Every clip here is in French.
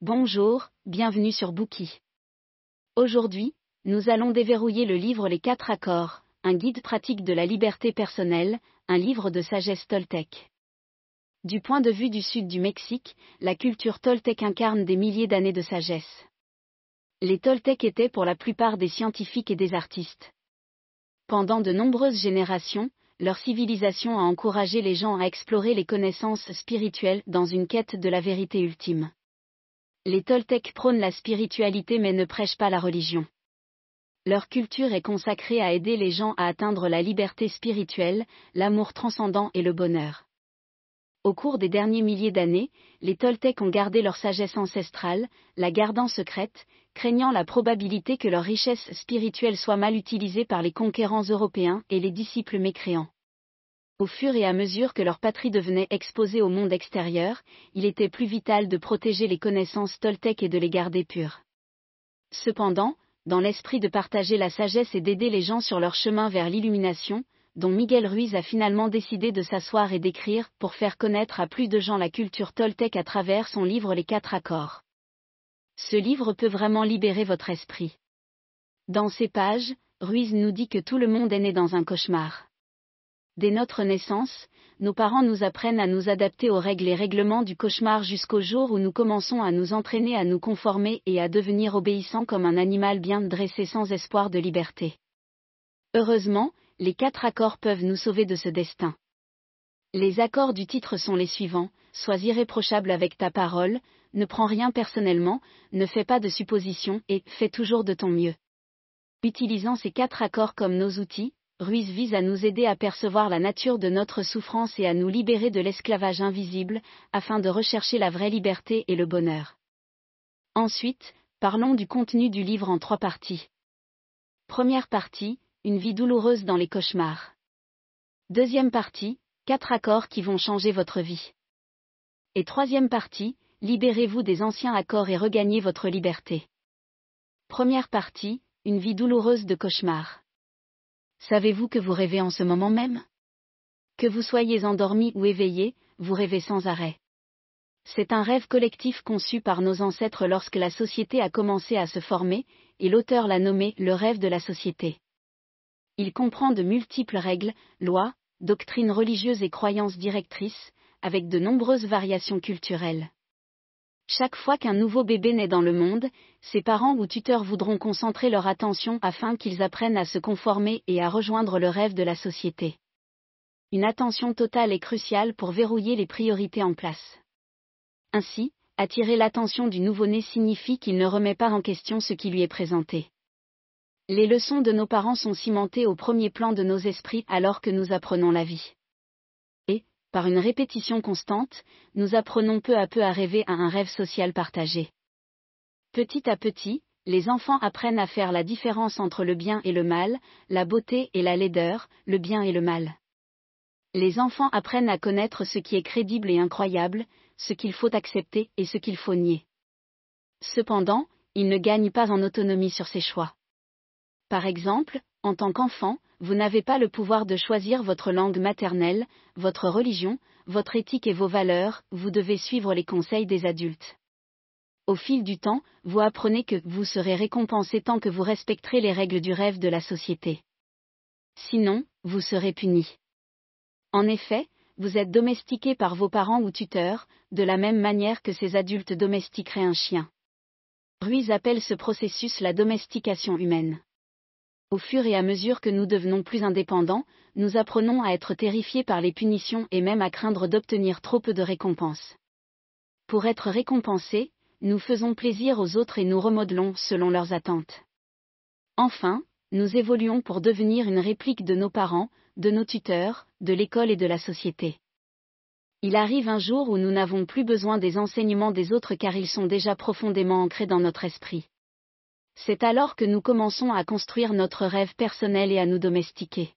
Bonjour, bienvenue sur Bookie. Aujourd'hui, nous allons déverrouiller le livre Les quatre accords, un guide pratique de la liberté personnelle, un livre de sagesse toltèque. Du point de vue du sud du Mexique, la culture toltèque incarne des milliers d'années de sagesse. Les Toltecs étaient pour la plupart des scientifiques et des artistes. Pendant de nombreuses générations, leur civilisation a encouragé les gens à explorer les connaissances spirituelles dans une quête de la vérité ultime. Les Toltecs prônent la spiritualité mais ne prêchent pas la religion. Leur culture est consacrée à aider les gens à atteindre la liberté spirituelle, l'amour transcendant et le bonheur. Au cours des derniers milliers d'années, les Toltecs ont gardé leur sagesse ancestrale, la gardant secrète, craignant la probabilité que leur richesse spirituelle soit mal utilisée par les conquérants européens et les disciples mécréants. Au fur et à mesure que leur patrie devenait exposée au monde extérieur, il était plus vital de protéger les connaissances toltèques et de les garder pures. Cependant, dans l'esprit de partager la sagesse et d'aider les gens sur leur chemin vers l'illumination, dont Miguel Ruiz a finalement décidé de s'asseoir et d'écrire pour faire connaître à plus de gens la culture toltèque à travers son livre Les quatre accords. Ce livre peut vraiment libérer votre esprit. Dans ces pages, Ruiz nous dit que tout le monde est né dans un cauchemar. Dès notre naissance, nos parents nous apprennent à nous adapter aux règles et règlements du cauchemar jusqu'au jour où nous commençons à nous entraîner à nous conformer et à devenir obéissants comme un animal bien dressé sans espoir de liberté. Heureusement, les quatre accords peuvent nous sauver de ce destin. Les accords du titre sont les suivants, sois irréprochable avec ta parole, ne prends rien personnellement, ne fais pas de suppositions et fais toujours de ton mieux. Utilisant ces quatre accords comme nos outils, Ruiz vise à nous aider à percevoir la nature de notre souffrance et à nous libérer de l'esclavage invisible, afin de rechercher la vraie liberté et le bonheur. Ensuite, parlons du contenu du livre en trois parties. Première partie, une vie douloureuse dans les cauchemars. Deuxième partie, quatre accords qui vont changer votre vie. Et troisième partie, libérez-vous des anciens accords et regagnez votre liberté. Première partie, une vie douloureuse de cauchemars. Savez-vous que vous rêvez en ce moment même? Que vous soyez endormi ou éveillé, vous rêvez sans arrêt. C'est un rêve collectif conçu par nos ancêtres lorsque la société a commencé à se former, et l'auteur l'a nommé le rêve de la société. Il comprend de multiples règles, lois, doctrines religieuses et croyances directrices, avec de nombreuses variations culturelles. Chaque fois qu'un nouveau bébé naît dans le monde, ses parents ou tuteurs voudront concentrer leur attention afin qu'ils apprennent à se conformer et à rejoindre le rêve de la société. Une attention totale est cruciale pour verrouiller les priorités en place. Ainsi, attirer l'attention du nouveau-né signifie qu'il ne remet pas en question ce qui lui est présenté. Les leçons de nos parents sont cimentées au premier plan de nos esprits alors que nous apprenons la vie par une répétition constante, nous apprenons peu à peu à rêver à un rêve social partagé. Petit à petit, les enfants apprennent à faire la différence entre le bien et le mal, la beauté et la laideur, le bien et le mal. Les enfants apprennent à connaître ce qui est crédible et incroyable, ce qu'il faut accepter et ce qu'il faut nier. Cependant, ils ne gagnent pas en autonomie sur ces choix. Par exemple, en tant qu'enfant, vous n'avez pas le pouvoir de choisir votre langue maternelle, votre religion, votre éthique et vos valeurs, vous devez suivre les conseils des adultes. Au fil du temps, vous apprenez que vous serez récompensé tant que vous respecterez les règles du rêve de la société. Sinon, vous serez puni. En effet, vous êtes domestiqué par vos parents ou tuteurs, de la même manière que ces adultes domestiqueraient un chien. Ruiz appelle ce processus la domestication humaine. Au fur et à mesure que nous devenons plus indépendants, nous apprenons à être terrifiés par les punitions et même à craindre d'obtenir trop peu de récompenses. Pour être récompensés, nous faisons plaisir aux autres et nous remodelons selon leurs attentes. Enfin, nous évoluons pour devenir une réplique de nos parents, de nos tuteurs, de l'école et de la société. Il arrive un jour où nous n'avons plus besoin des enseignements des autres car ils sont déjà profondément ancrés dans notre esprit. C'est alors que nous commençons à construire notre rêve personnel et à nous domestiquer.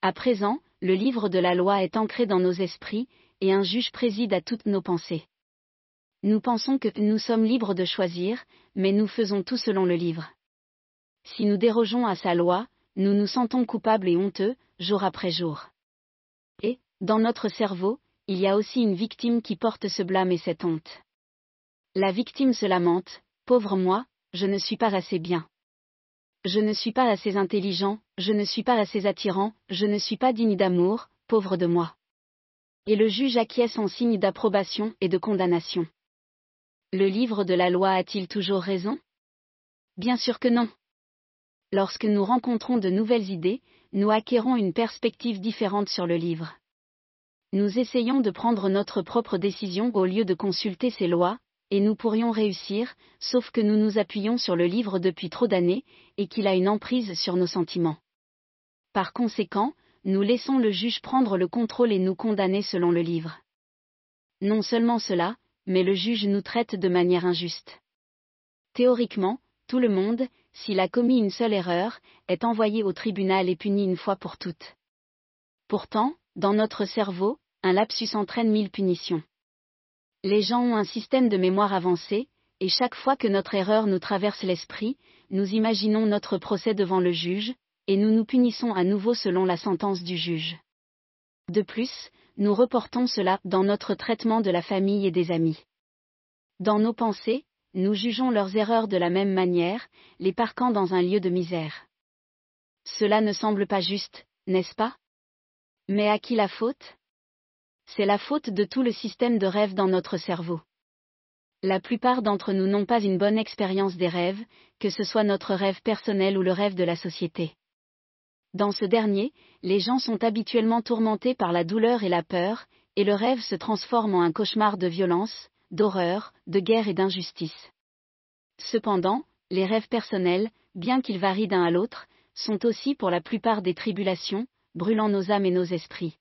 À présent, le livre de la loi est ancré dans nos esprits, et un juge préside à toutes nos pensées. Nous pensons que nous sommes libres de choisir, mais nous faisons tout selon le livre. Si nous dérogeons à sa loi, nous nous sentons coupables et honteux, jour après jour. Et, dans notre cerveau, il y a aussi une victime qui porte ce blâme et cette honte. La victime se lamente, pauvre moi, je ne suis pas assez bien. Je ne suis pas assez intelligent, je ne suis pas assez attirant, je ne suis pas digne d'amour, pauvre de moi. Et le juge acquiesce en signe d'approbation et de condamnation. Le livre de la loi a-t-il toujours raison? Bien sûr que non. Lorsque nous rencontrons de nouvelles idées, nous acquérons une perspective différente sur le livre. Nous essayons de prendre notre propre décision au lieu de consulter ces lois, et nous pourrions réussir, sauf que nous nous appuyons sur le livre depuis trop d'années, et qu'il a une emprise sur nos sentiments. Par conséquent, nous laissons le juge prendre le contrôle et nous condamner selon le livre. Non seulement cela, mais le juge nous traite de manière injuste. Théoriquement, tout le monde, s'il a commis une seule erreur, est envoyé au tribunal et puni une fois pour toutes. Pourtant, dans notre cerveau, un lapsus entraîne mille punitions. Les gens ont un système de mémoire avancé, et chaque fois que notre erreur nous traverse l'esprit, nous imaginons notre procès devant le juge, et nous nous punissons à nouveau selon la sentence du juge. De plus, nous reportons cela dans notre traitement de la famille et des amis. Dans nos pensées, nous jugeons leurs erreurs de la même manière, les parquant dans un lieu de misère. Cela ne semble pas juste, n'est-ce pas? Mais à qui la faute? C'est la faute de tout le système de rêve dans notre cerveau. La plupart d'entre nous n'ont pas une bonne expérience des rêves, que ce soit notre rêve personnel ou le rêve de la société. Dans ce dernier, les gens sont habituellement tourmentés par la douleur et la peur, et le rêve se transforme en un cauchemar de violence, d'horreur, de guerre et d'injustice. Cependant, les rêves personnels, bien qu'ils varient d'un à l'autre, sont aussi pour la plupart des tribulations, brûlant nos âmes et nos esprits.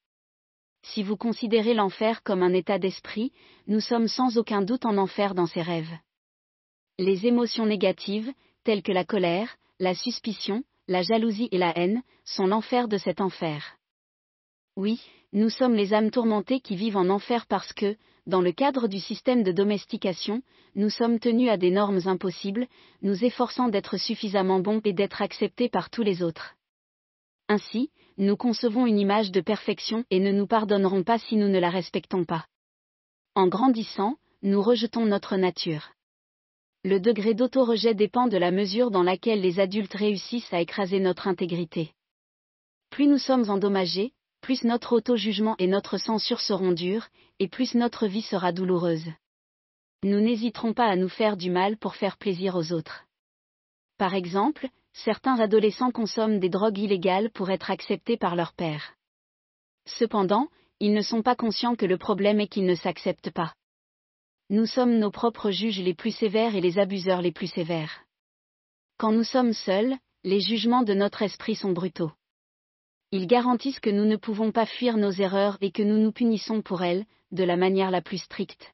Si vous considérez l'enfer comme un état d'esprit, nous sommes sans aucun doute en enfer dans ces rêves. Les émotions négatives, telles que la colère, la suspicion, la jalousie et la haine, sont l'enfer de cet enfer. Oui, nous sommes les âmes tourmentées qui vivent en enfer parce que, dans le cadre du système de domestication, nous sommes tenus à des normes impossibles, nous efforçant d'être suffisamment bons et d'être acceptés par tous les autres. Ainsi, nous concevons une image de perfection et ne nous pardonnerons pas si nous ne la respectons pas. En grandissant, nous rejetons notre nature. Le degré d'auto-rejet dépend de la mesure dans laquelle les adultes réussissent à écraser notre intégrité. Plus nous sommes endommagés, plus notre auto-jugement et notre censure seront durs, et plus notre vie sera douloureuse. Nous n'hésiterons pas à nous faire du mal pour faire plaisir aux autres. Par exemple, certains adolescents consomment des drogues illégales pour être acceptés par leur père. Cependant, ils ne sont pas conscients que le problème est qu'ils ne s'acceptent pas. Nous sommes nos propres juges les plus sévères et les abuseurs les plus sévères. Quand nous sommes seuls, les jugements de notre esprit sont brutaux. Ils garantissent que nous ne pouvons pas fuir nos erreurs et que nous nous punissons pour elles, de la manière la plus stricte.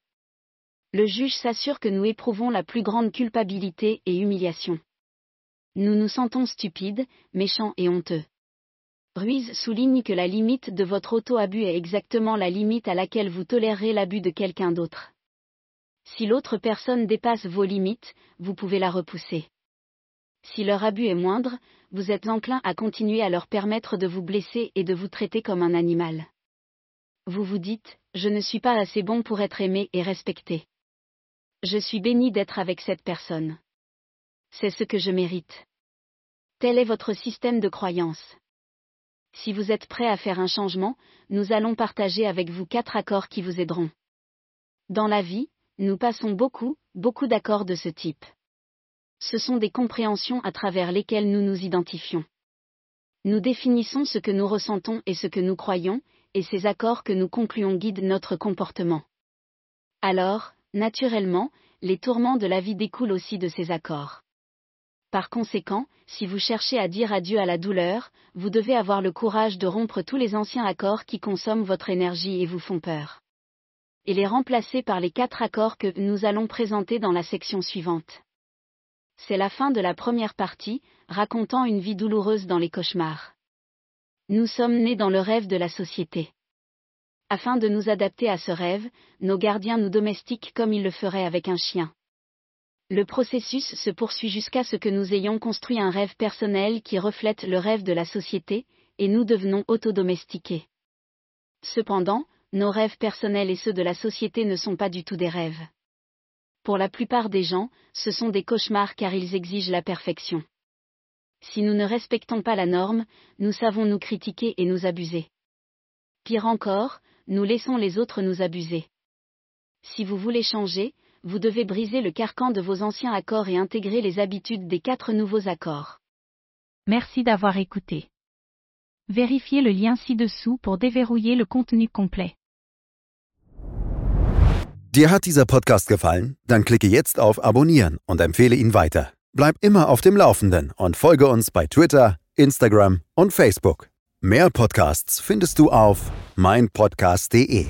Le juge s'assure que nous éprouvons la plus grande culpabilité et humiliation. Nous nous sentons stupides, méchants et honteux. Ruiz souligne que la limite de votre auto-abus est exactement la limite à laquelle vous tolérez l'abus de quelqu'un d'autre. Si l'autre personne dépasse vos limites, vous pouvez la repousser. Si leur abus est moindre, vous êtes enclin à continuer à leur permettre de vous blesser et de vous traiter comme un animal. Vous vous dites, je ne suis pas assez bon pour être aimé et respecté. Je suis béni d'être avec cette personne. C'est ce que je mérite. Tel est votre système de croyance. Si vous êtes prêt à faire un changement, nous allons partager avec vous quatre accords qui vous aideront. Dans la vie, nous passons beaucoup, beaucoup d'accords de ce type ce sont des compréhensions à travers lesquelles nous nous identifions. Nous définissons ce que nous ressentons et ce que nous croyons, et ces accords que nous concluons guident notre comportement. Alors, naturellement, les tourments de la vie découlent aussi de ces accords. Par conséquent, si vous cherchez à dire adieu à la douleur, vous devez avoir le courage de rompre tous les anciens accords qui consomment votre énergie et vous font peur. Et les remplacer par les quatre accords que nous allons présenter dans la section suivante. C'est la fin de la première partie, racontant une vie douloureuse dans les cauchemars. Nous sommes nés dans le rêve de la société. Afin de nous adapter à ce rêve, nos gardiens nous domestiquent comme ils le feraient avec un chien. Le processus se poursuit jusqu'à ce que nous ayons construit un rêve personnel qui reflète le rêve de la société, et nous devenons autodomestiqués. Cependant, nos rêves personnels et ceux de la société ne sont pas du tout des rêves. Pour la plupart des gens, ce sont des cauchemars car ils exigent la perfection. Si nous ne respectons pas la norme, nous savons nous critiquer et nous abuser. Pire encore, nous laissons les autres nous abuser. Si vous voulez changer, vous devez briser le carcan de vos anciens accords et intégrer les habitudes des quatre nouveaux accords. Merci d'avoir écouté. Vérifiez le lien ci-dessous pour déverrouiller le contenu complet. Dir hat dieser Podcast gefallen? Dann klicke jetzt auf Abonnieren und empfehle ihn weiter. Bleib immer auf dem Laufenden und folge uns bei Twitter, Instagram und Facebook. Mehr Podcasts findest du auf meinpodcast.de.